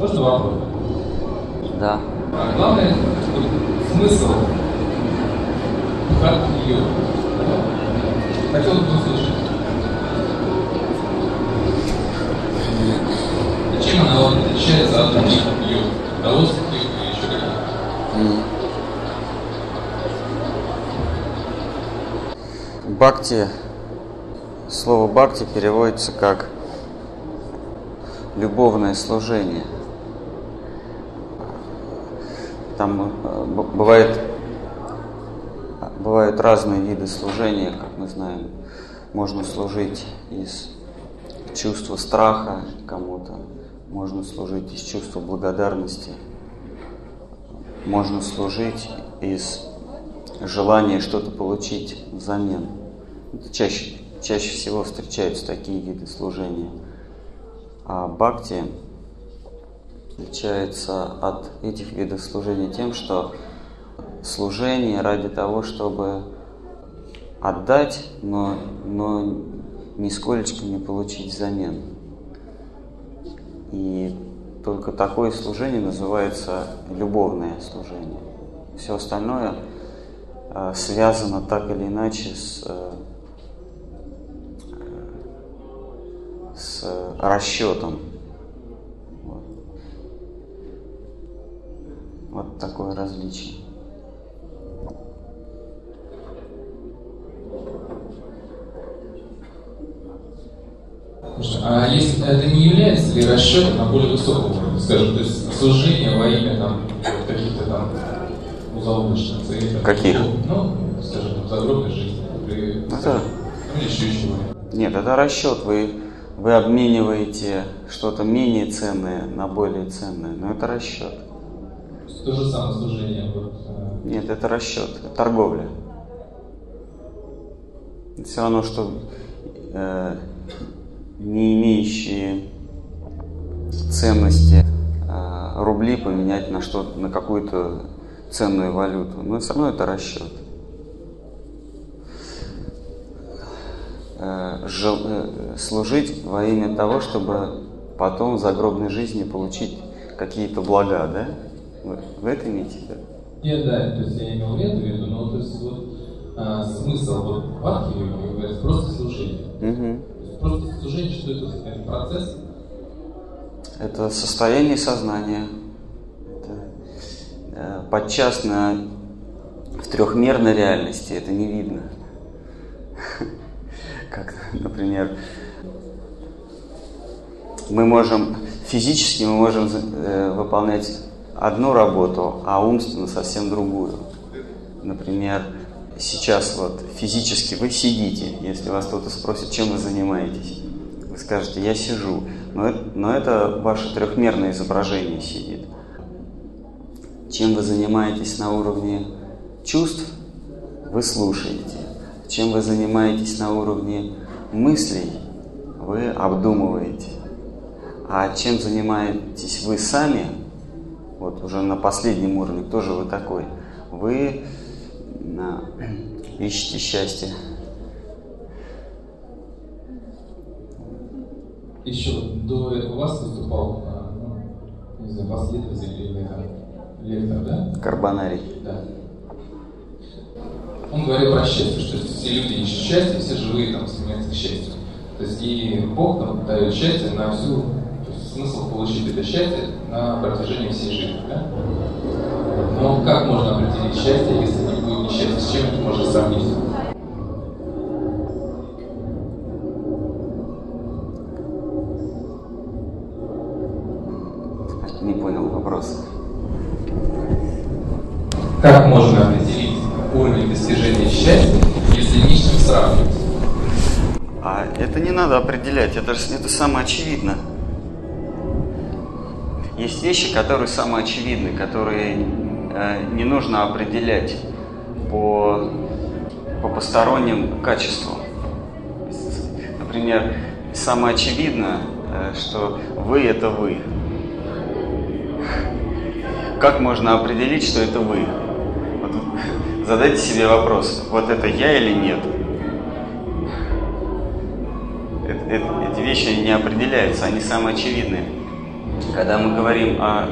Можно вопрос? Да. А главное, смысл как ее. Хотел бы услышать. И чем она вот отличается от других ее даосских или еще каких-то? Бхакти, слово бхакти переводится как любовное служение. Там э, бывает, бывают разные виды служения, как мы знаем. Можно служить из чувства страха кому-то, можно служить из чувства благодарности, можно служить из желания что-то получить взамен. Чаще, чаще всего встречаются такие виды служения. А бхакти отличается от этих видов служения тем, что служение ради того, чтобы отдать, но, но нисколечко не получить взамен. И только такое служение называется любовное служение. Все остальное э, связано так или иначе с, э, с расчетом. Такое различие. А если это не является ли расчетом на более высоком уровне, скажем, то есть служение во имя там каких-то там заоблачных целей? там, Каких? Ну, скажем, там, загробной жизни. При, Ну да. Ну или еще чего Нет, это расчет. Вы, вы обмениваете что-то менее ценное на более ценное. Но это расчет. То же самое служение. Э, Нет, это расчет, торговля. Все равно, что э, не имеющие ценности э, рубли поменять на что на какую-то ценную валюту. Но все равно это расчет. Э, жел- э, служить во имя того, чтобы потом в загробной жизни получить какие-то блага, да? Вы, вы это имеете в виду? Нет, да, то есть я имел это в виду, но то есть вот а, смысл вот бхакти, вы говорите, просто служение. Есть просто служение, что это? Это процесс? Это состояние сознания. Это, э, подчас на, в трехмерной реальности это не видно. Как, например, мы можем физически мы можем э, выполнять одну работу, а умственно совсем другую. Например, сейчас вот физически вы сидите, если вас кто-то спросит, чем вы занимаетесь, вы скажете, я сижу, но это, но это ваше трехмерное изображение сидит. Чем вы занимаетесь на уровне чувств, вы слушаете. Чем вы занимаетесь на уровне мыслей, вы обдумываете. А чем занимаетесь вы сами, вот уже на последнем уровне, кто же вы такой? Вы ищете счастье. Еще до этого у вас выступал, а, ну, не знаю, последователь или там, лектор, да? Карбонарий. Да. Он говорил про счастье, что все люди ищут счастье, все живые там стремятся к счастью. То есть и Бог нам дает счастье на всю, смысл получить это счастье на протяжении всей жизни, да? Но как можно определить счастье, если не будет несчастья? С чем это можно сравнить? Не понял вопрос. Как можно определить уровень достижения счастья, если ни с чем сравнивать? А это не надо определять, это, это самое очевидно. Есть вещи, которые самые очевидны, которые э, не нужно определять по, по посторонним качествам. Например, самое очевидно, э, что вы это вы. Как можно определить, что это вы? Вот задайте себе вопрос, вот это я или нет? Эти вещи не определяются, они самые очевидные. Когда мы говорим о,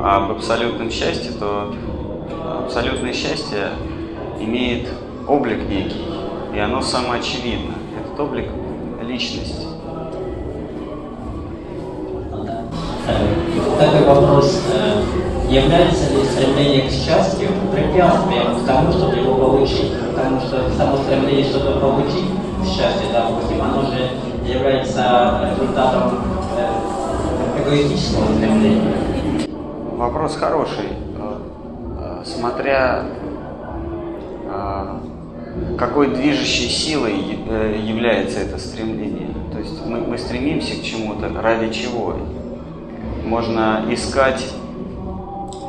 об абсолютном счастье, то абсолютное счастье имеет облик некий, и оно самоочевидно. Этот облик – личность. Такой вопрос. Э, является ли стремление к счастью препятствием к тому, чтобы его получить? Потому что само стремление что-то получить, счастье, допустим, оно же является результатом э, эгоистического стремления. Вопрос хороший. Э, э, смотря какой движущей силой является это стремление. То есть мы, мы стремимся к чему-то, ради чего? Можно искать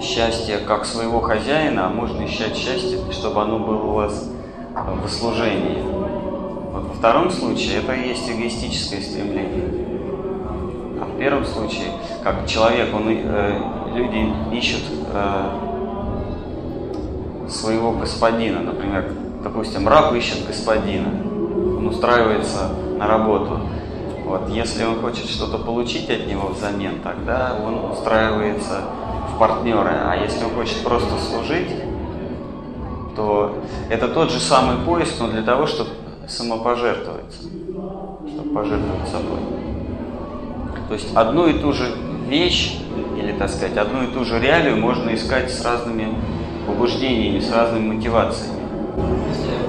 счастье как своего хозяина, а можно искать счастье, чтобы оно было у вас в служении. Вот во втором случае это и есть эгоистическое стремление. В первом случае, как человек, он, э, люди ищут э, своего господина, например, допустим, раб ищет господина, он устраивается на работу. Вот, если он хочет что-то получить от него взамен, тогда он устраивается в партнеры. А если он хочет просто служить, то это тот же самый поиск, но для того, чтобы самопожертвовать, чтобы пожертвовать собой. То есть одну и ту же вещь, или, так сказать, одну и ту же реалию можно искать с разными побуждениями, с разными мотивациями.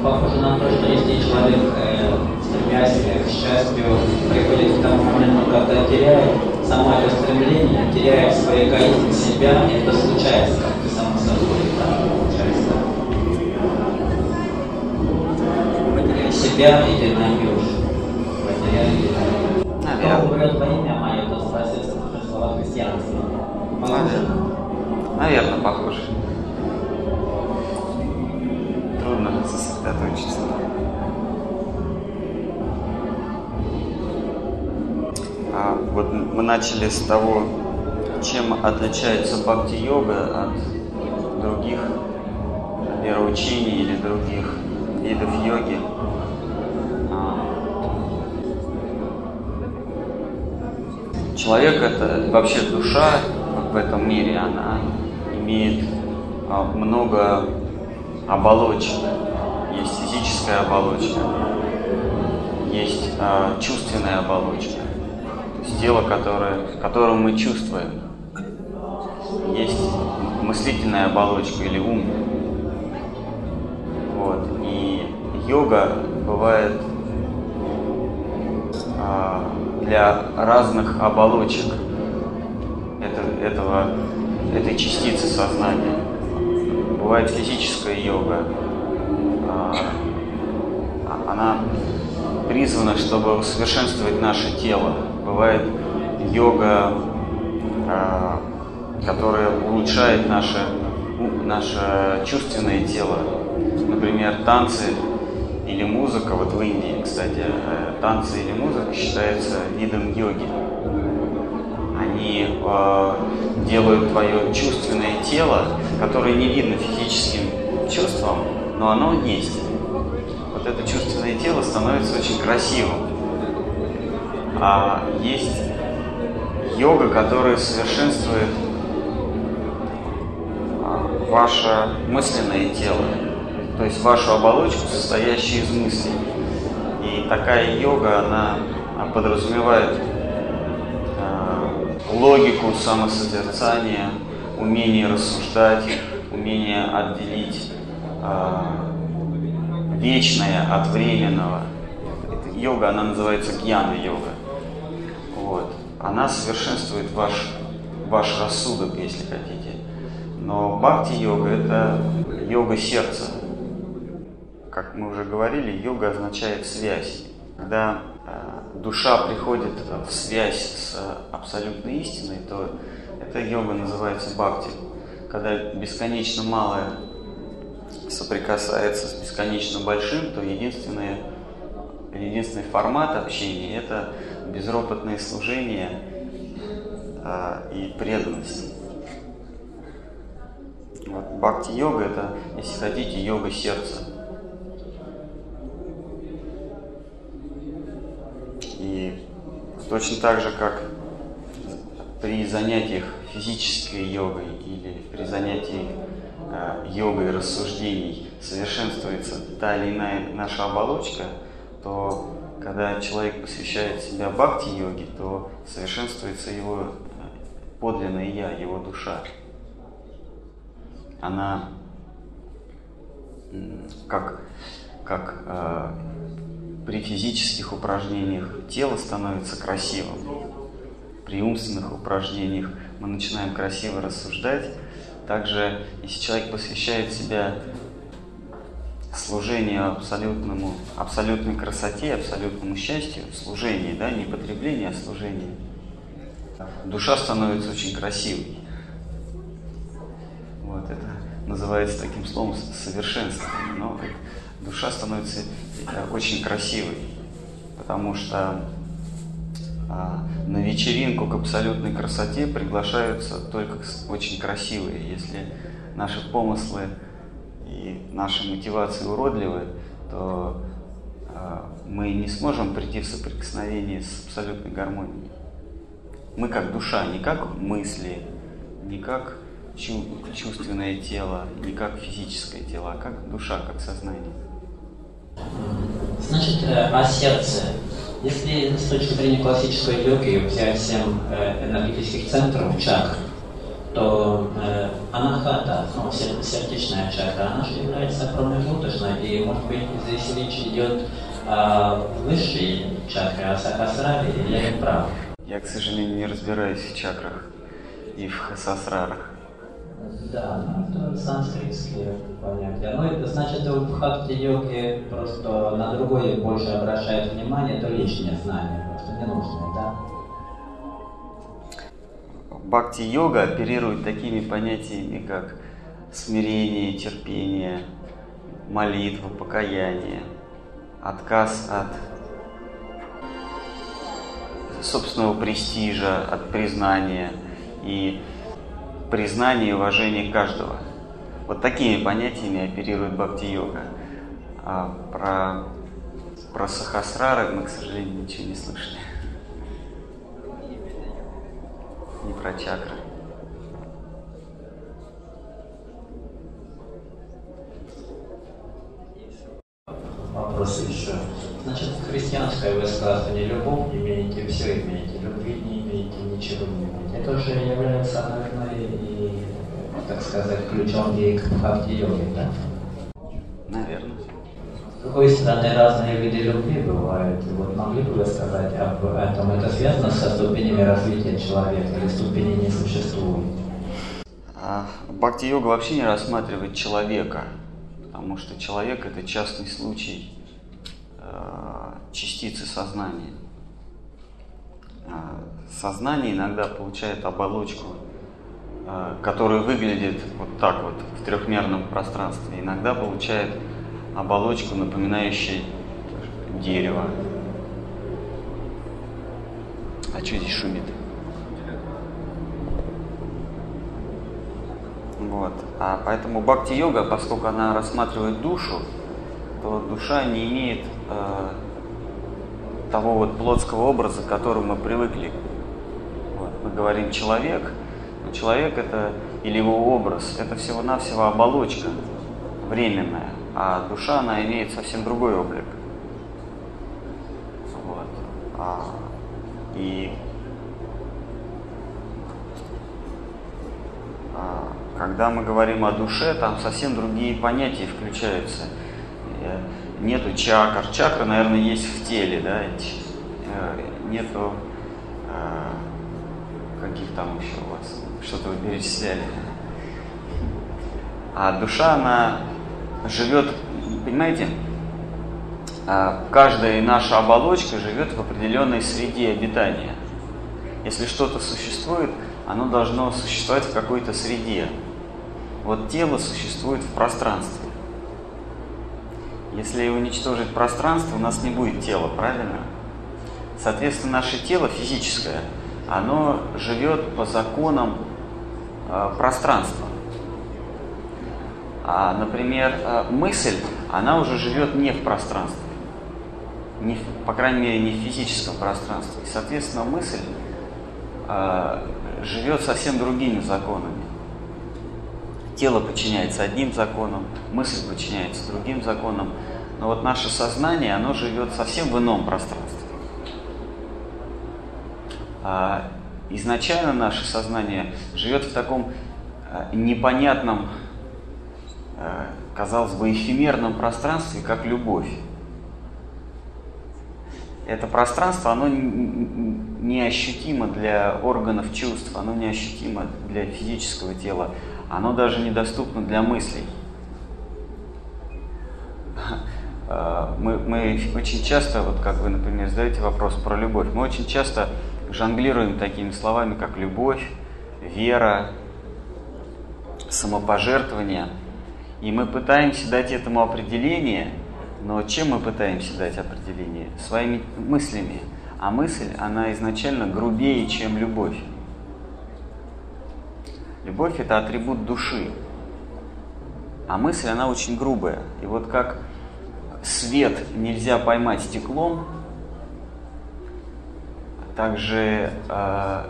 Похоже на то, что если человек, э, стремясь к счастью, приходит к тому моменту, когда теряет само это стремление, теряет свой эгоизм, себя, это случается как-то само собой. Да? себя и ты найдешь. Наверное. Кто умрет во имя мое, то спасется тоже слова христианства. Наверное. Наверное, похоже. Трудно сосредоточиться. А вот мы начали с того, чем отличается бхакти-йога от других вероучений или других видов йоги. Человек это вообще душа в этом мире, она имеет а, много оболочек. Есть физическая оболочка, есть а, чувственная оболочка, то есть тело, которое, которое мы чувствуем. Есть мыслительная оболочка или ум. Вот. И йога бывает а, для разных оболочек этого, этой частицы сознания. Бывает физическая йога. А, она призвана, чтобы усовершенствовать наше тело. Бывает йога, а, которая улучшает наше, наше чувственное тело. Например, танцы или музыка, вот в Индии, кстати, э, танцы или музыка считаются видом йоги. Они э, делают твое чувственное тело, которое не видно физическим чувством, но оно есть. Вот это чувственное тело становится очень красивым. А есть йога, которая совершенствует а, ваше мысленное тело, то есть вашу оболочку, состоящую из мыслей. И такая йога, она подразумевает логику, самосозерцание, умение рассуждать, умение отделить э, вечное от временного. Эта йога, она называется гьяна-йога. Вот. Она совершенствует ваш, ваш рассудок, если хотите. Но бхакти-йога – это йога сердца, как мы уже говорили, йога означает связь. Когда э, душа приходит в связь с абсолютной истиной, то эта йога называется бхакти. Когда бесконечно малое соприкасается с бесконечно большим, то единственное, единственный формат общения – это безропотное служение э, и преданность. Вот, бхакти-йога – это, если хотите, йога сердца. И точно так же, как при занятиях физической йогой или при занятии э, йогой рассуждений совершенствуется та или иная наша оболочка, то когда человек посвящает себя бхакти-йоге, то совершенствуется его э, подлинное я, его душа. Она как, как э, при физических упражнениях тело становится красивым, при умственных упражнениях мы начинаем красиво рассуждать. Также, если человек посвящает себя служению абсолютному, абсолютной красоте, абсолютному счастью, служению, да, не потребление, а служение, душа становится очень красивой. Вот это называется таким словом совершенствование. Но душа становится э, очень красивой, потому что а, на вечеринку к абсолютной красоте приглашаются только очень красивые. Если наши помыслы и наши мотивации уродливы, то а, мы не сможем прийти в соприкосновение с абсолютной гармонией. Мы как душа, не как мысли, не как чувственное тело, не как физическое тело, а как душа, как сознание. Значит, э, а сердце если с точки зрения классической йоги взять э, энергетических центров чакр, то э, анахата, ну, сердечная чакра, она же является промежуточной, и, может быть, здесь речь идет о высшей чакре, о сахасраре, или прав? Я, к сожалению, не разбираюсь в чакрах и в хасасрарах. Да, это санскритские понятия. Ну, это значит, в бхакти-йоге просто на другое больше обращает внимание, то лишнее знание, просто ненужное, да? Бхакти-йога оперирует такими понятиями, как смирение, терпение, молитва, покаяние, отказ от собственного престижа, от признания и признание и уважение каждого. Вот такими понятиями оперирует бхакти-йога. А про, про сахасрары мы, к сожалению, ничего не слышали. Не про чакры. Вопрос еще. Значит, христианское высказывание любовь имеете, все имеете, любви не имеете, ничего не имеете. Это уже является, наверное, так сказать, ключом и к бхакти-йоге, да? Наверное. С другой стороны, разные виды любви бывают. Вот могли бы вы сказать об этом? Это связано со ступенями развития человека или ступени не существует? А, Бхакти-йога вообще не рассматривает человека, потому что человек – это частный случай Э, частицы сознания. А, сознание иногда получает оболочку, э, которая выглядит вот так вот в трехмерном пространстве. Иногда получает оболочку, напоминающую дерево. А что здесь шумит? Вот. А поэтому бхакти-йога, поскольку она рассматривает душу, то душа не имеет э, того вот плотского образа, к которому мы привыкли. Вот. Мы говорим человек, человек это или его образ, это всего-навсего оболочка временная, а душа, она имеет совсем другой облик. Вот. А, и а, когда мы говорим о душе, там совсем другие понятия включаются – Э, нету чакр. Чакры, наверное, есть в теле, да, э, нету э, каких там еще у вас, что-то вы перечисляли. А душа, она живет, понимаете, а каждая наша оболочка живет в определенной среде обитания. Если что-то существует, оно должно существовать в какой-то среде. Вот тело существует в пространстве. Если уничтожить пространство, у нас не будет тела, правильно? Соответственно, наше тело физическое, оно живет по законам э, пространства. А, например, э, мысль, она уже живет не в пространстве, не по крайней мере, не в физическом пространстве. И, соответственно, мысль э, живет совсем другими законами. Тело подчиняется одним законам, мысль подчиняется другим законам, но вот наше сознание, оно живет совсем в ином пространстве. А изначально наше сознание живет в таком а, непонятном, а, казалось бы, эфемерном пространстве, как любовь. Это пространство, оно неощутимо для органов чувств, оно неощутимо для физического тела, оно даже недоступно для мыслей. А, мы, мы очень часто, вот как вы, например, задаете вопрос про любовь, мы очень часто жонглируем такими словами, как любовь, вера, самопожертвование. И мы пытаемся дать этому определение, но чем мы пытаемся дать определение? Своими мыслями. А мысль, она изначально грубее, чем любовь. Любовь – это атрибут души. А мысль, она очень грубая. И вот как свет нельзя поймать стеклом, также э,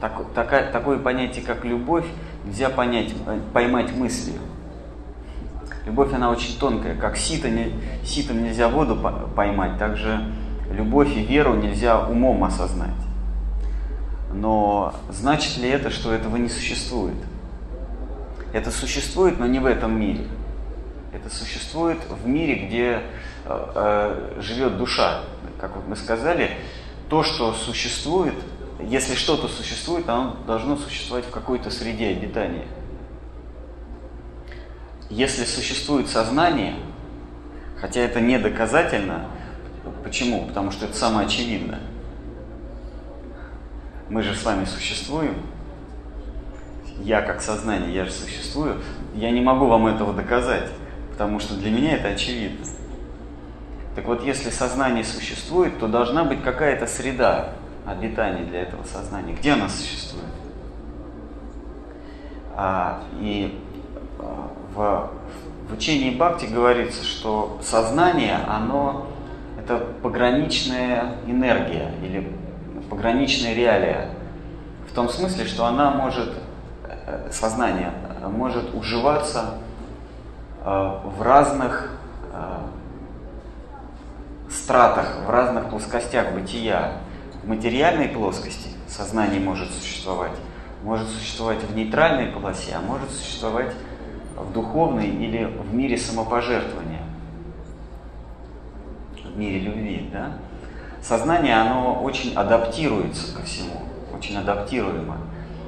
так, такая, такое понятие, как любовь, нельзя понять, поймать мыслью. Любовь, она очень тонкая, как сито, не, ситом нельзя воду поймать, также любовь и веру нельзя умом осознать. Но значит ли это, что этого не существует? Это существует, но не в этом мире. Это существует в мире, где э, э, живет душа. Как вот мы сказали, то, что существует, если что-то существует, оно должно существовать в какой-то среде обитания. Если существует сознание, хотя это не доказательно, почему? Потому что это самое очевидное. Мы же с вами существуем. Я как сознание, я же существую. Я не могу вам этого доказать, потому что для меня это очевидно. Так вот, если сознание существует, то должна быть какая-то среда обитания для этого сознания. Где она существует? А, и а, в, в учении Бхакти говорится, что сознание, оно это пограничная энергия или пограничная реалия. В том смысле, что она может, э, сознание может уживаться э, в разных э, стратах, в разных плоскостях бытия. В материальной плоскости сознание может существовать, может существовать в нейтральной полосе, а может существовать в духовной или в мире самопожертвования, в мире любви. Да? Сознание, оно очень адаптируется ко всему, очень адаптируемо.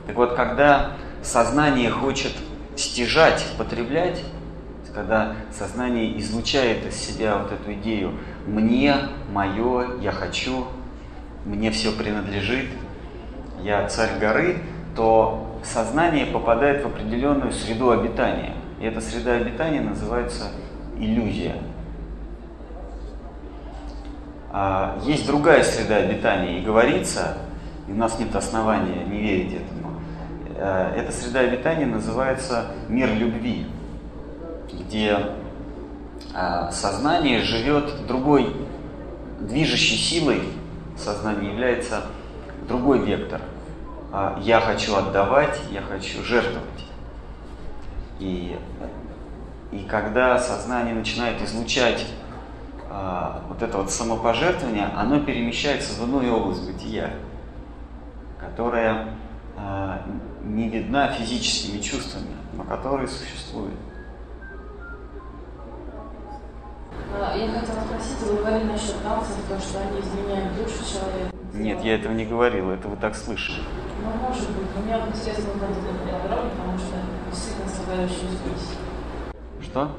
Так вот, когда сознание хочет стяжать, потреблять, когда сознание излучает из себя вот эту идею «мне», «мое», «я хочу», «мне все принадлежит», «я царь горы», то сознание попадает в определенную среду обитания. И эта среда обитания называется иллюзия. А есть другая среда обитания, и говорится, и у нас нет основания не верить этому, э, эта среда обитания называется мир любви где а, сознание живет другой движущей силой, сознание является другой вектор. А, я хочу отдавать, я хочу жертвовать. И, и когда сознание начинает излучать а, вот это вот самопожертвование, оно перемещается в иную область бытия, которая не видна физическими чувствами, но которая существует. Я хотела спросить, вы говорили насчет танцев, то, что они изменяют душу человека. Нет, я этого не говорил, это вы так слышали. Ну, может быть, но мне, естественно, было подробнее, потому что действительно создаю очень искусство. Что?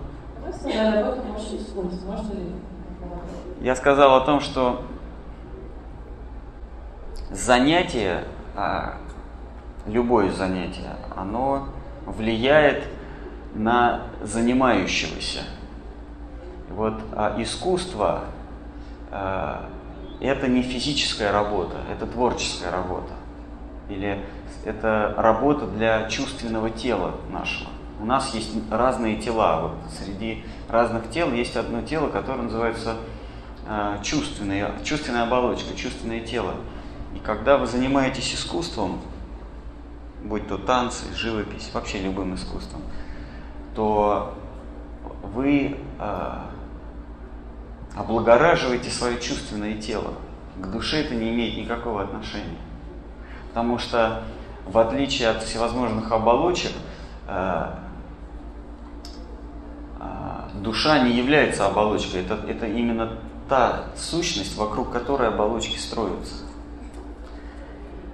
Я сказал о том, что занятие, а, любое занятие, оно влияет на занимающегося. Вот а искусство а, это не физическая работа, это творческая работа. Или это работа для чувственного тела нашего. У нас есть разные тела. Вот среди разных тел есть одно тело, которое называется э, чувственное, чувственная оболочка, чувственное тело. И когда вы занимаетесь искусством, будь то танцы, живопись, вообще любым искусством, то вы э, облагораживаете свое чувственное тело. К душе это не имеет никакого отношения. Потому что в отличие от всевозможных оболочек, э, э, душа не является оболочкой. Это, это именно та сущность, вокруг которой оболочки строятся.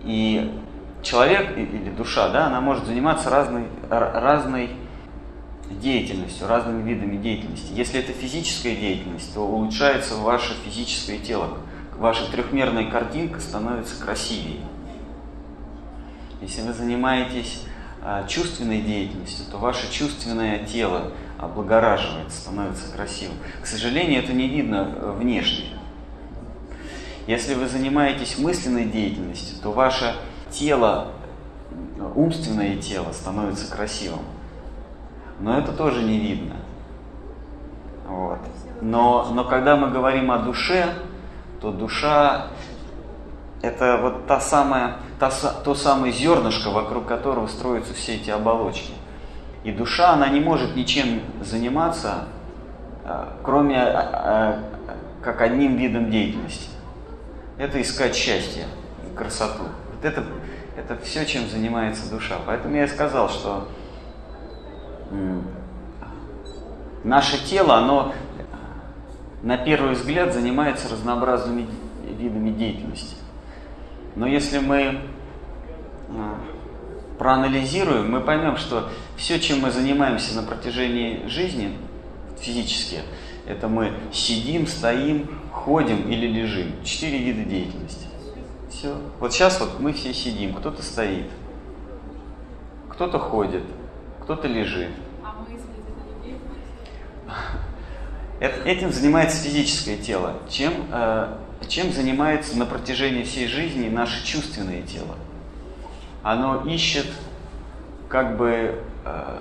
И человек или душа, да, она может заниматься разной, разной деятельностью, разными видами деятельности. Если это физическая деятельность, то улучшается ваше физическое тело. Ваша трехмерная картинка становится красивее. Если вы занимаетесь а, чувственной деятельностью, то ваше чувственное тело облагораживается, становится красивым. К сожалению, это не видно э, внешне. Если вы занимаетесь мысленной деятельностью, то ваше тело, умственное тело становится красивым. Но это тоже не видно. Вот. Но, но когда мы говорим о душе, то душа это вот та самая, та, то самое зернышко, вокруг которого строятся все эти оболочки. И душа, она не может ничем заниматься, а, кроме а, а, как одним видом деятельности. Это искать счастье красоту. Вот это, это все, чем занимается душа. Поэтому я и сказал, что наше тело, оно на первый взгляд занимается разнообразными видами деятельности. Но если мы проанализируем, мы поймем, что все, чем мы занимаемся на протяжении жизни физически, это мы сидим, стоим, ходим или лежим. Четыре вида деятельности. Все. Вот сейчас вот мы все сидим, кто-то стоит, кто-то ходит, кто-то лежит. А этим занимается физическое тело. Чем, э, чем занимается на протяжении всей жизни наше чувственное тело? Оно ищет как бы э,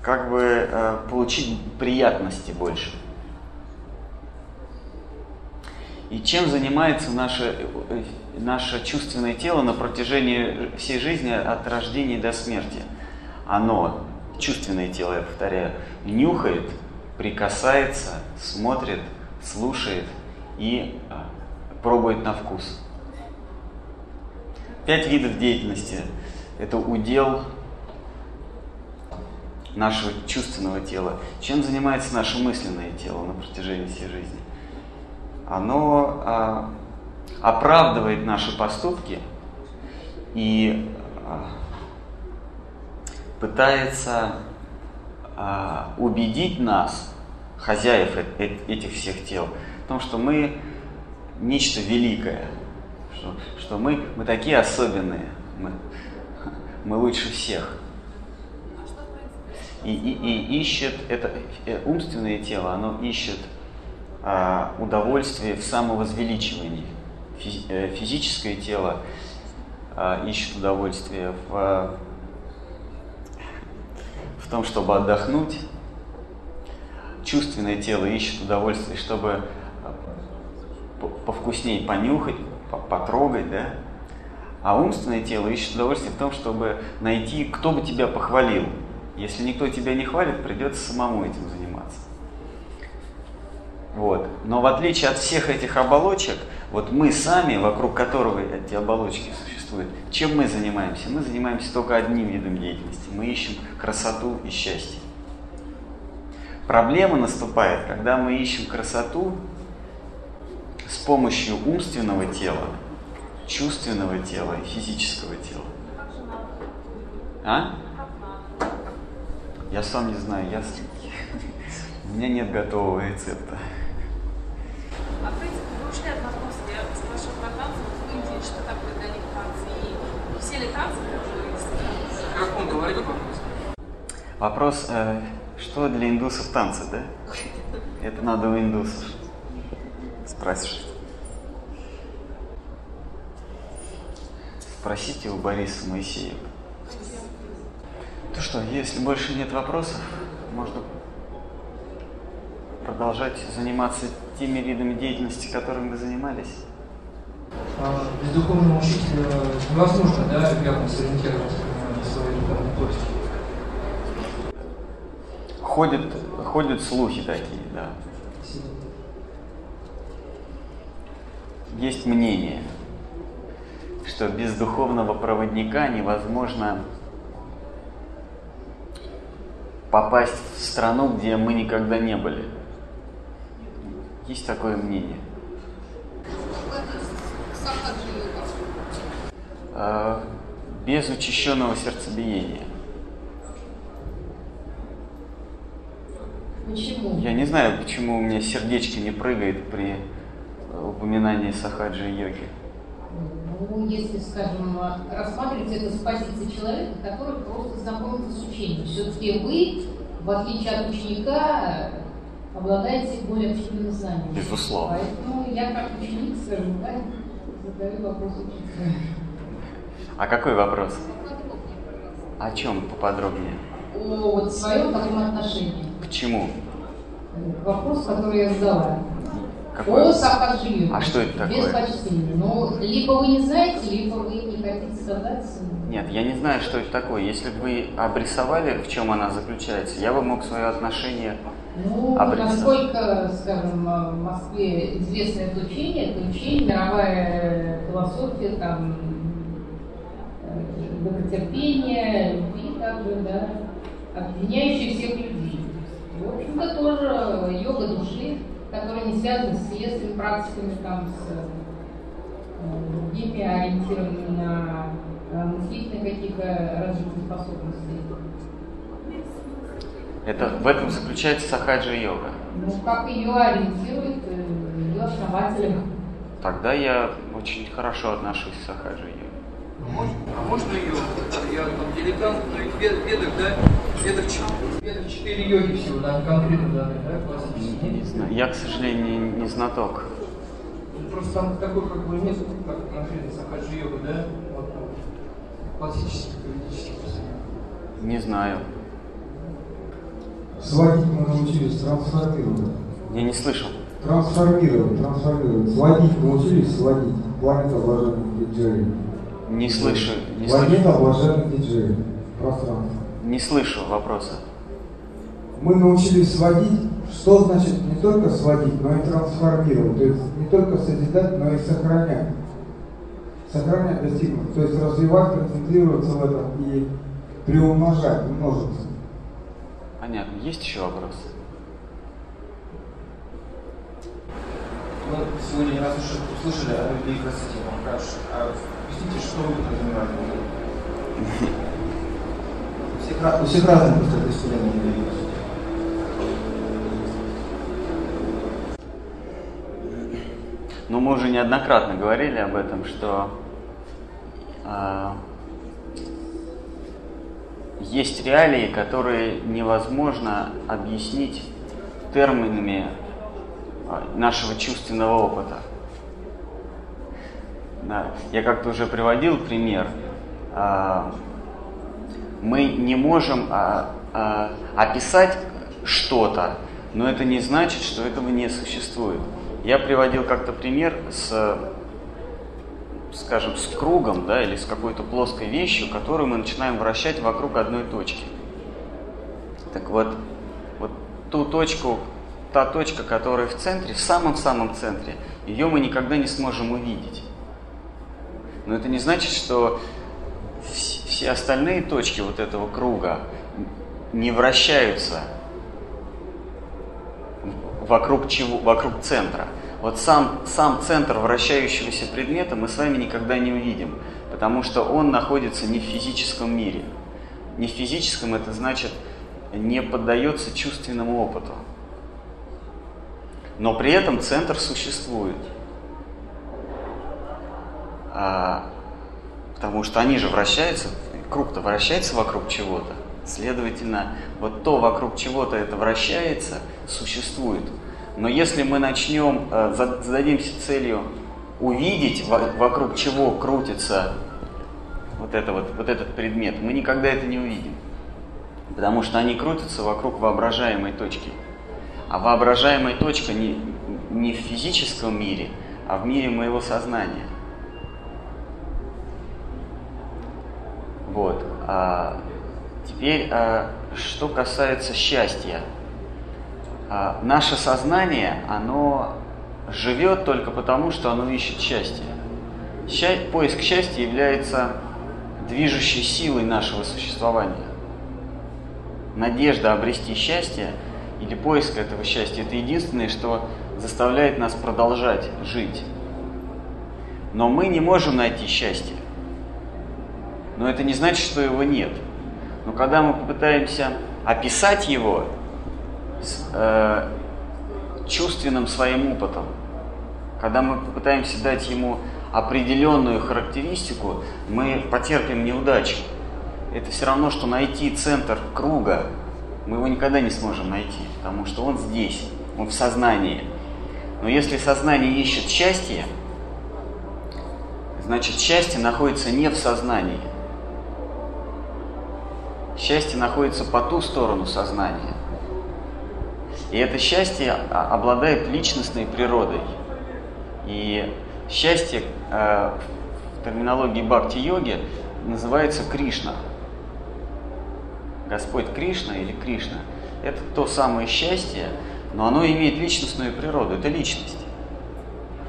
как бы э, получить приятности больше. И чем занимается наше, наше чувственное тело на протяжении всей жизни от рождения до смерти? Оно, чувственное тело, я повторяю, нюхает, прикасается, смотрит, слушает и э, пробует на вкус. Пять видов деятельности. Это удел нашего чувственного тела. Чем занимается наше мысленное тело на протяжении всей жизни? Оно а, оправдывает наши поступки и а, пытается а, убедить нас, хозяев этих всех тел, в том, что мы нечто великое, что, что мы, мы такие особенные, мы, мы лучше всех. И, и, и ищет, это э, умственное тело, оно ищет удовольствие в самовозвеличивании. Э, физическое тело а, ищет удовольствие в, в том, чтобы отдохнуть. Чувственное тело ищет удовольствие, чтобы а, повкуснее понюхать, потрогать, да? А умственное тело ищет удовольствие в том, чтобы найти, кто бы тебя похвалил, если никто тебя не хвалит, придется самому этим заниматься. Вот. Но в отличие от всех этих оболочек, вот мы сами, вокруг которого эти оболочки существуют, чем мы занимаемся? Мы занимаемся только одним видом деятельности. Мы ищем красоту и счастье. Проблема наступает, когда мы ищем красоту с помощью умственного тела, чувственного тела и физического тела. А? Я сам не знаю, я... у меня нет готового рецепта. А в принципе, вы ушли от вопроса, я спрашиваю про танцы, в Индии что такое для них танцы, и все ли танцы, как он говорит вопрос? Вопрос, э, что для индусов танцы, да? Это надо у индусов спросить. Спросите у Бориса Моисеева. Ну что, если больше нет вопросов, можно продолжать заниматься теми видами деятельности, которыми вы занимались. а, без духовного учителя невозможно, да, верно сориентироваться на свои духовные точки. Ходят, ходят слухи такие, да. Есть мнение, что без духовного проводника невозможно попасть в страну, где мы никогда не были. Есть такое мнение. А, без учащенного сердцебиения. Почему? Я не знаю, почему у меня сердечко не прыгает при упоминании сахаджи йоги. Ну, если, скажем, рассматривать это с позиции человека, который просто знакомится с учением. Все-таки вы, в отличие от ученика, обладаете более активным знанием. Безусловно. Поэтому я как ученик, скажем так, задаю вопрос учителю. А какой вопрос? О чем поподробнее? О вот своем таком отношении. К чему? Вопрос, который я задала. Какой? О сахаджи А что это Без такое? почтения. Но либо вы не знаете, либо вы не хотите сказать. Нет, я не знаю, что это такое. Если бы вы обрисовали, в чем она заключается, я бы мог свое отношение Ну, обрисовать. насколько, скажем, в Москве известно это учение, это учение, мировая философия, там, э, добротерпение, любви также, да, объединяющая всех людей. В общем-то, тоже йога души, которая не связана с следственными практиками, там, с э, другими, ориентированными на э, мыслительные какие-то развитые способности. Это, в этом заключается сахаджа йога. Ну, как ее ориентирует э, ее основатель. Тогда я очень хорошо отношусь к сахаджа йоге. А можно ее, я там дилетант, но в вед- ведах, да, ведах, ведах четыре йоги всего, да, конкретно данные, да, классические. Не знаю. Я, к сожалению, не, не знаток. Ну, Просто там такой, как бы, нет, как конкретно сахаджи йога, да, вот, ну, классических юридических Не знаю. Сводить мы научились трансформировать. Я не слышал. Трансформировать, трансформировать. Сводить научились сводить. Планета блаженных диджеев. Не слышу. Не слышу, Планета блаженных диджеев. Пространство. не слышу вопроса. Мы научились сводить. Что значит не только сводить, но и трансформировать. То есть не только созидать, но и сохранять. Сохранять, достигнуть. То есть развивать, концентрироваться в этом и приумножать, множиться. Понятно. Есть еще вопросы? Мы сегодня раз уж услышали о любви и красоте. А объясните, что вы подразумевали? У всех, у всех разные просто представления о любви и красоте. Ну, мы уже неоднократно говорили об этом, что а, есть реалии, которые невозможно объяснить терминами а, нашего чувственного опыта. Да. Я как-то уже приводил пример. А, мы не можем а, описать что-то, но это не значит, что этого не существует. Я приводил как-то пример с, скажем, с кругом, да, или с какой-то плоской вещью, которую мы начинаем вращать вокруг одной точки. Так вот, вот ту точку, та точка, которая в центре, в самом-самом центре, ее мы никогда не сможем увидеть. Но это не значит, что вс- все остальные точки вот этого круга не вращаются вокруг чего, вокруг центра. Вот сам, сам центр вращающегося предмета мы с вами никогда не увидим, потому что он находится не в физическом мире. Не в физическом это значит не поддается чувственному опыту. Но при этом центр существует. А, потому что они же вращаются, круг-то вращается вокруг чего-то. Следовательно, вот то, вокруг чего-то это вращается, существует. Но если мы начнем, э, зададимся целью увидеть, вокруг чего крутится вот, это вот, вот этот предмет, мы никогда это не увидим. Потому что они крутятся вокруг воображаемой точки. А воображаемая точка не, не в физическом мире, а в мире моего сознания. Вот. А теперь, а, что касается счастья. А, наше сознание, оно живет только потому, что оно ищет счастье. Поиск счастья является движущей силой нашего существования. Надежда обрести счастье или поиск этого счастья – это единственное, что заставляет нас продолжать жить. Но мы не можем найти счастье. Но это не значит, что его нет. Но когда мы попытаемся описать его с э, чувственным своим опытом, когда мы попытаемся дать ему определенную характеристику, мы потерпим неудачу. Это все равно, что найти центр круга. Мы его никогда не сможем найти, потому что он здесь, он в сознании. Но если сознание ищет счастье, значит счастье находится не в сознании. Счастье находится по ту сторону сознания. И это счастье обладает личностной природой. И счастье э, в терминологии бхакти-йоги называется Кришна. Господь Кришна или Кришна – это то самое счастье, но оно имеет личностную природу, это личность.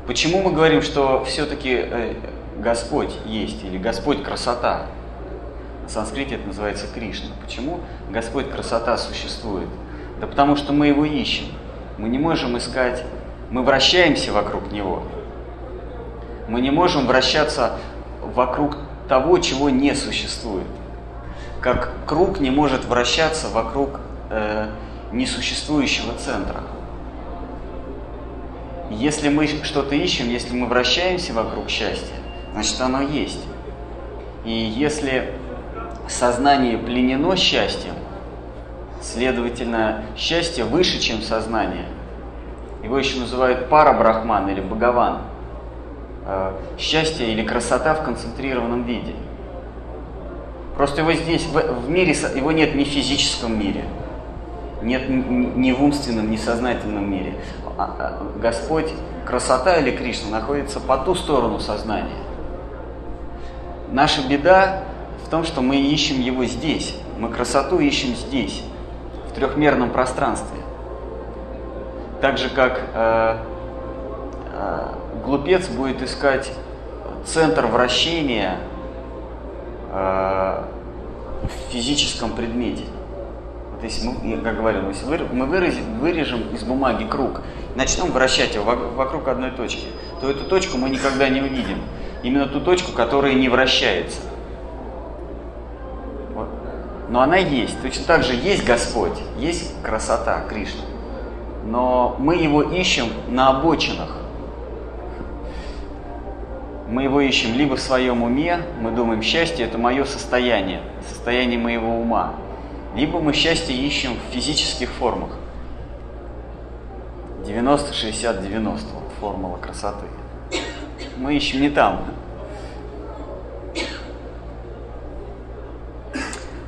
Почему мы говорим, что все-таки э, Господь есть или Господь красота? На санскрите это называется Кришна. Почему Господь красота существует? Да потому что мы его ищем. Мы не можем искать, мы вращаемся вокруг него. Мы не можем вращаться вокруг того, чего не существует. Как круг не может вращаться вокруг э, несуществующего центра. Если мы что-то ищем, если мы вращаемся вокруг счастья, значит оно есть. И если сознание пленено счастьем, следовательно, счастье выше, чем сознание. Его еще называют пара-брахман или бхагаван. Э, счастье или красота в концентрированном виде. Просто его здесь, в мире, его нет ни в физическом мире, нет ни в умственном, ни в сознательном мире. А, а, Господь, красота или Кришна находится по ту сторону сознания. Наша беда в том, что мы ищем его здесь. Мы красоту ищем здесь, трехмерном пространстве. Так же, как э, э, глупец будет искать центр вращения э, в физическом предмете. Вот если мы, как говорил, если мы выразим, вырежем из бумаги круг, начнем вращать его вокруг одной точки, то эту точку мы никогда не увидим. Именно ту точку, которая не вращается. Но она есть. Точно так же есть Господь, есть красота Кришна. Но мы его ищем на обочинах. Мы его ищем либо в своем уме, мы думаем, счастье это мое состояние, состояние моего ума либо мы счастье ищем в физических формах. 90-60-90, формула красоты. Мы ищем не там.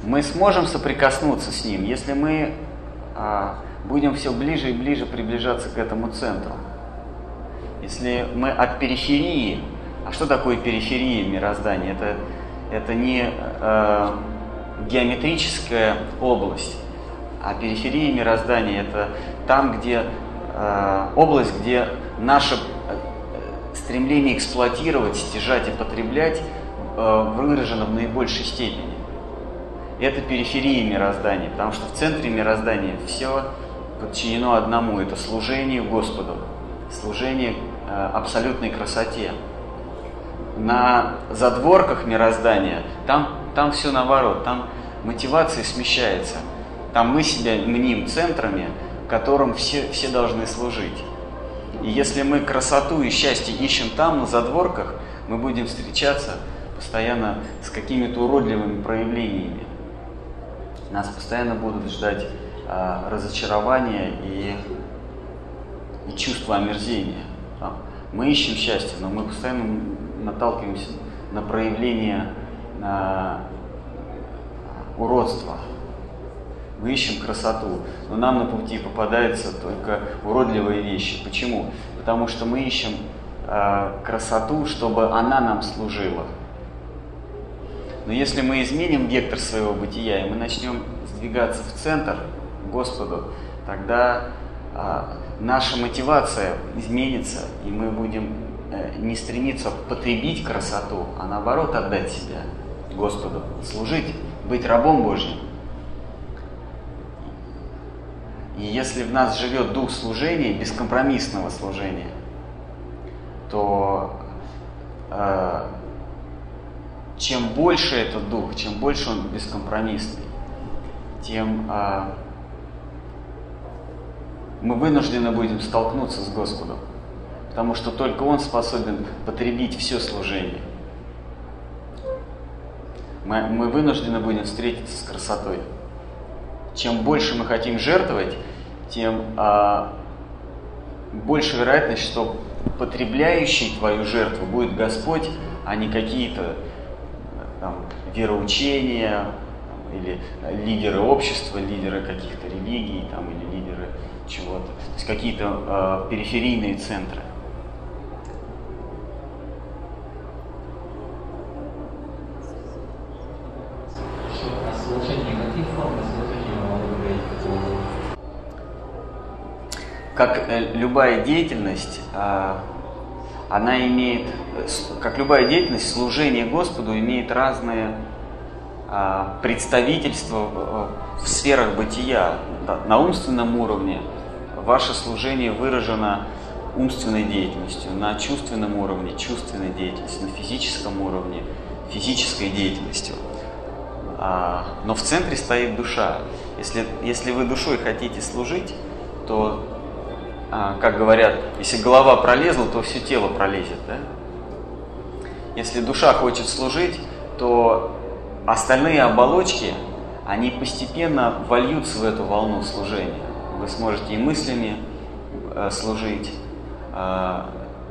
Мы сможем соприкоснуться с ним, если мы а, будем все ближе и ближе приближаться к этому центру. Если мы от периферии, а что такое периферия мироздания? Это, это не э, геометрическая область, а периферия мироздания это там, где э, область, где наше э, стремление эксплуатировать, стяжать и потреблять э, выражено в наибольшей степени. Это периферия мироздания, потому что в центре мироздания все подчинено одному, это служение Господу, служение э, абсолютной красоте. На задворках мироздания там там все наоборот, там мотивация смещается. Там мы себя мним центрами, которым все, все должны служить. И если мы красоту и счастье ищем там, на задворках, мы будем встречаться постоянно с какими-то уродливыми проявлениями. Нас постоянно будут ждать а, разочарования и, и чувство омерзения. Мы ищем счастье, но мы постоянно наталкиваемся на проявление на уродство. Мы ищем красоту, но нам на пути попадаются только уродливые вещи. Почему? Потому что мы ищем э, красоту, чтобы она нам служила. Но если мы изменим вектор своего бытия, и мы начнем сдвигаться в центр, к Господу, тогда а, наша мотивация изменится, и мы будем э, не стремиться потребить красоту, а наоборот отдать себя Господу, служить, быть рабом Божьим. И если в нас живет дух служения, бескомпромиссного служения, то э, чем больше этот дух, чем больше он бескомпромиссный, тем э, мы вынуждены будем столкнуться с Господом, потому что только Он способен потребить все служение. Мы, мы вынуждены будем встретиться с красотой. Чем больше мы хотим жертвовать, тем а, больше вероятность, что потребляющий твою жертву будет Господь, а не какие-то вероучения или лидеры общества, лидеры каких-то религий там, или лидеры чего-то, то есть какие-то э, периферийные центры. как э, любая деятельность, а, она имеет, как любая деятельность, служение Господу имеет разные а, представительства в сферах бытия. На умственном уровне ваше служение выражено умственной деятельностью, на чувственном уровне чувственной деятельностью, на физическом уровне физической деятельностью. А, но в центре стоит душа. Если, если вы душой хотите служить, то как говорят, если голова пролезла, то все тело пролезет. Да? Если душа хочет служить, то остальные оболочки, они постепенно вольются в эту волну служения. Вы сможете и мыслями э, служить, э,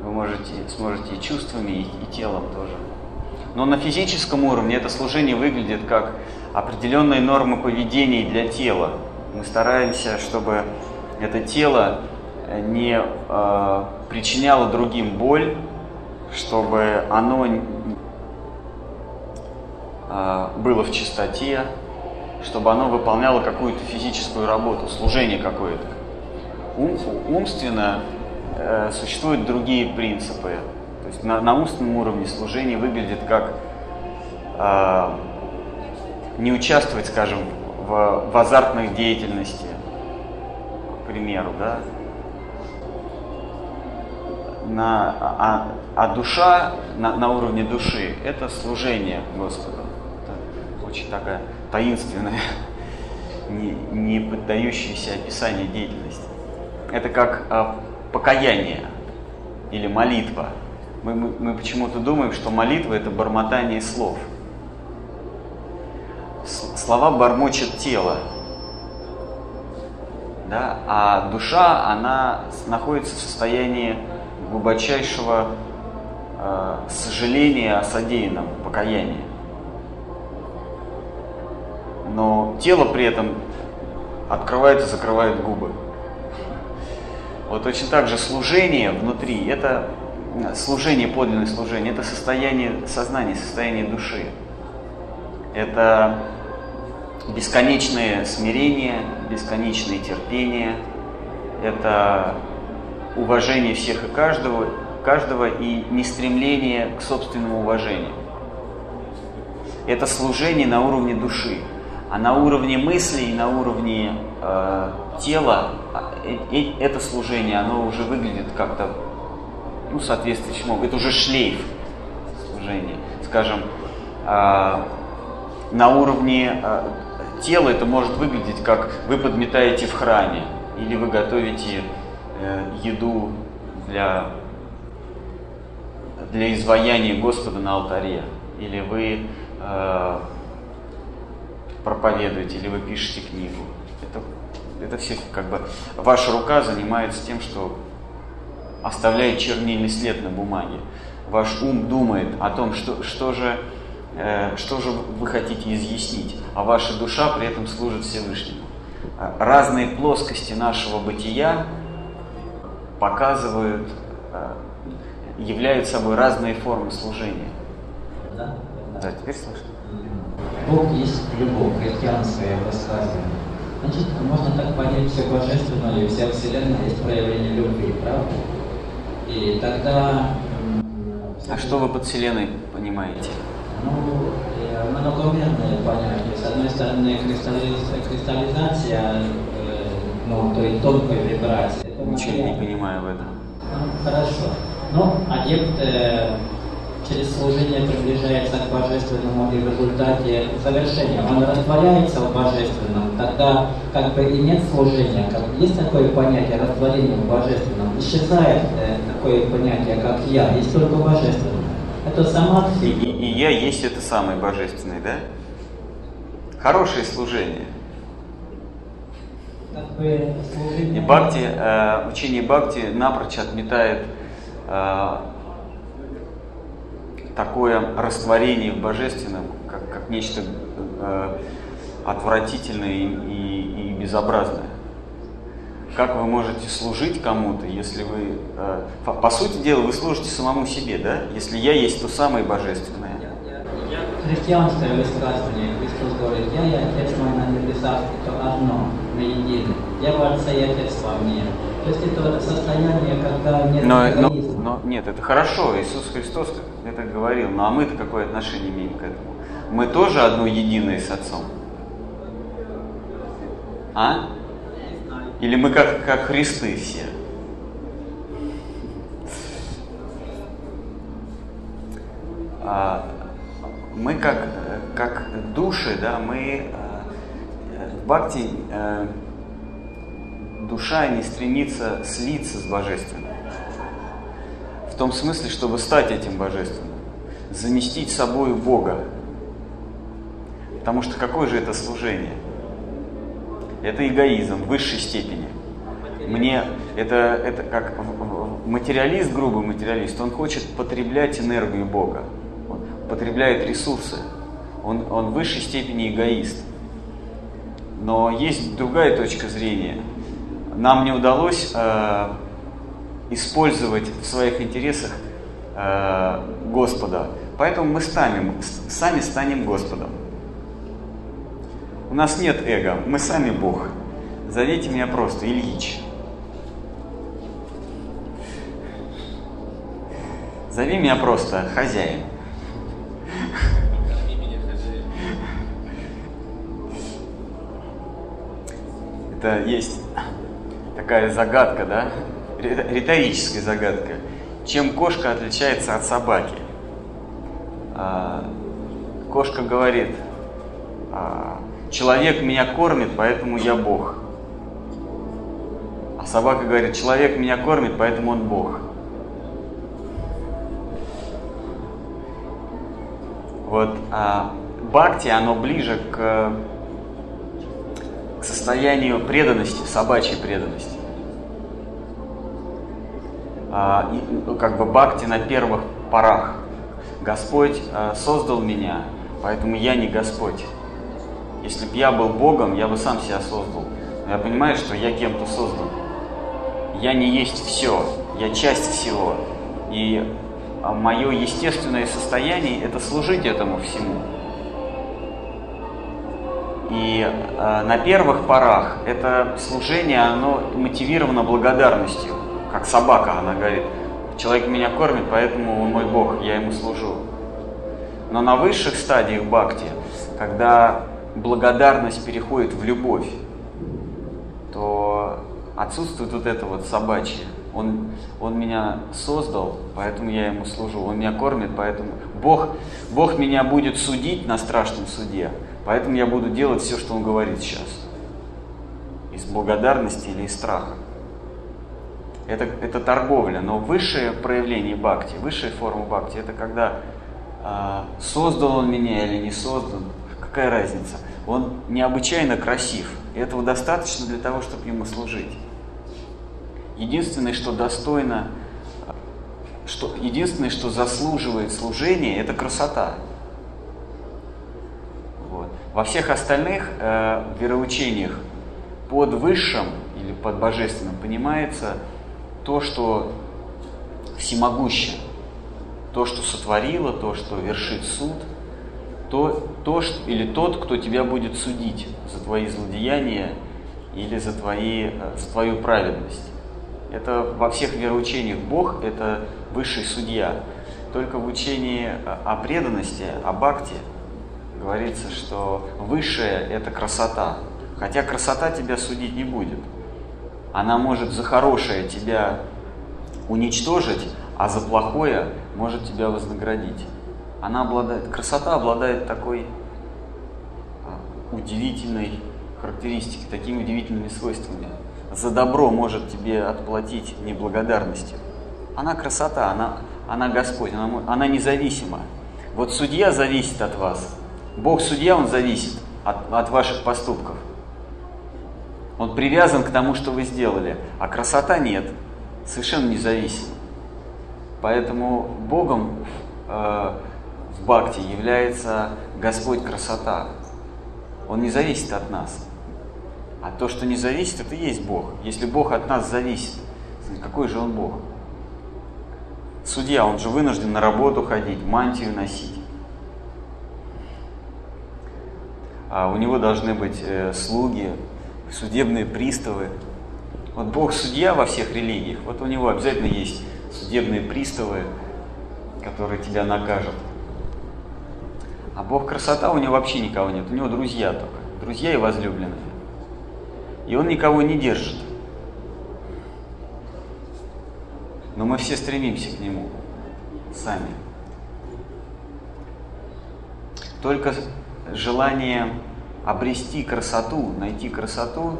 вы можете, сможете и чувствами, и, и телом тоже. Но на физическом уровне это служение выглядит как определенные нормы поведения для тела. Мы стараемся, чтобы это тело не э, причиняло другим боль, чтобы оно э, было в чистоте, чтобы оно выполняло какую-то физическую работу, служение какое-то. Ум, умственно э, существуют другие принципы. То есть на, на умственном уровне служение выглядит как э, не участвовать, скажем, в, в азартной деятельности, к примеру, да, на, а, а душа на, на уровне души – это служение Господу. Это очень такая таинственная, не, не поддающаяся описанию деятельность. Это как а, покаяние или молитва. Мы, мы, мы почему-то думаем, что молитва – это бормотание слов. Слова бормочет тело, да, а душа, она находится в состоянии глубочайшего э, сожаления о содеянном, покаяния. Но тело при этом открывает и закрывает губы. Вот точно так же служение внутри, это служение, подлинное служение, это состояние сознания, состояние души. Это бесконечное смирение, бесконечное терпение, это уважение всех и каждого, каждого и не стремление к собственному уважению. Это служение на уровне души. А на уровне мысли и на уровне э, тела э, э, это служение, оно уже выглядит как-то, ну, соответствующим Это уже шлейф служения. Скажем, э, на уровне э, тела это может выглядеть как вы подметаете в храме, или вы готовите еду для, для изваяния Господа на алтаре, или вы э, проповедуете, или вы пишете книгу. Это, это все как бы ваша рука занимается тем, что оставляет чернильный след на бумаге. Ваш ум думает о том, что, что же э, что же вы хотите изъяснить, а ваша душа при этом служит Всевышнему. Разные плоскости нашего бытия показывают, э, являют собой разные формы служения. Да, да теперь слышно. Бог есть любовь, христианское высказывание. Значит, можно так понять все божественное, и вся Вселенная есть проявление любви, правда? И тогда... А что вы под Вселенной понимаете? Ну, э, многомерное понятие. С одной стороны, кристаллизация, кристаллизация э, ну, то есть тонкой вибрации. Ничего не понимаю в этом. Ну, хорошо. Ну, адепт э, через служение приближается к божественному и в результате завершения он растворяется в божественном, тогда как бы и нет служения. Как, есть такое понятие растворения в божественном. Исчезает э, такое понятие, как я, есть только божественное. Это сама и, и, и я есть это самое божественное, да? Хорошее служение. Бхакти, э, учение Бхакти напрочь отметает э, такое растворение в божественном, как, как нечто э, отвратительное и, и, и безобразное. Как вы можете служить кому-то, если вы... По, по сути дела, вы служите самому себе, да? Если я есть то самое божественное. Христианское высказывание, Христос говорит, я и Отец мой на небесах, это одно, единое. Я Отец во мне. То есть это состояние, когда нет но, но, но нет, это хорошо, Иисус Христос это говорил, но а мы-то какое отношение имеем к этому? Мы тоже одно единое с Отцом? А? Или мы как, как Христы все? А, мы как, как души, да, мы в Бхакти э, душа не стремится слиться с Божественным. В том смысле, чтобы стать этим Божественным, заместить собой Бога. Потому что какое же это служение? Это эгоизм в высшей степени. Мне это, это как материалист, грубый материалист, он хочет потреблять энергию Бога, он потребляет ресурсы, он, он в высшей степени эгоист. Но есть другая точка зрения – нам не удалось э, использовать в своих интересах э, Господа. Поэтому мы станем, сами станем Господом. У нас нет эго, мы сами Бог. Зовите меня просто Ильич. Зови меня просто хозяин. Это есть такая загадка, да, риторическая загадка. Чем кошка отличается от собаки? А, кошка говорит, а, человек меня кормит, поэтому я Бог. А собака говорит, человек меня кормит, поэтому он Бог. Вот а бхакти, оно ближе к, к состоянию преданности, собачьей преданности. А, ну, как бы бхакти на первых порах. Господь а, создал меня, поэтому я не Господь. Если бы я был Богом, я бы сам себя создал. Но я понимаю, что я кем-то создан. Я не есть все, я часть всего. И а, мое естественное состояние – это служить этому всему. И э, на первых порах это служение, оно мотивировано благодарностью как собака, она говорит, человек меня кормит, поэтому он мой Бог, я ему служу. Но на высших стадиях бхакти, когда благодарность переходит в любовь, то отсутствует вот это вот собачье. Он, он меня создал, поэтому я ему служу. Он меня кормит, поэтому Бог, Бог меня будет судить на страшном суде, поэтому я буду делать все, что Он говорит сейчас. Из благодарности или из страха это, это торговля, но высшее проявление бхакти, высшая форма бхакти, это когда э, создал он меня или не создан, какая разница? Он необычайно красив, и этого достаточно для того, чтобы ему служить. Единственное, что достойно, что, единственное, что заслуживает служения, это красота. Вот. Во всех остальных э, вероучениях под высшим или под божественным понимается то, что всемогуще, то, что сотворило, то, что вершит суд, то, то что, или тот, кто тебя будет судить за твои злодеяния или за, твои, э, за твою праведность. Это во всех вероучениях Бог – это высший судья. Только в учении о преданности, о бхакти, говорится, что высшее – это красота. Хотя красота тебя судить не будет. Она может за хорошее тебя уничтожить, а за плохое может тебя вознаградить. Она обладает, красота обладает такой а, удивительной характеристикой, такими удивительными свойствами. За добро может тебе отплатить неблагодарностью. Она красота, она, она Господь, она, она независима. Вот судья зависит от вас. Бог судья, он зависит от, от ваших поступков. Он привязан к тому, что вы сделали, а красота нет, совершенно независима. Поэтому Богом э, в Бхакти является Господь красота. Он не зависит от нас. А то, что не зависит, это и есть Бог. Если Бог от нас зависит, какой же Он Бог? Судья, он же вынужден на работу ходить, мантию носить. А у него должны быть э, слуги, судебные приставы. Вот Бог судья во всех религиях, вот у него обязательно есть судебные приставы, которые тебя накажут. А Бог красота, у него вообще никого нет, у него друзья только, друзья и возлюбленные. И он никого не держит. Но мы все стремимся к нему сами. Только желание обрести красоту, найти красоту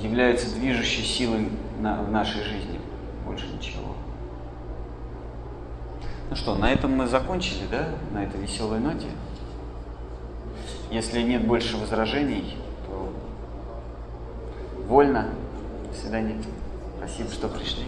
является движущей силой на, в нашей жизни. Больше ничего. Ну что, на этом мы закончили, да? На этой веселой ноте. Если нет больше возражений, вольно. До свидания. Спасибо, что пришли.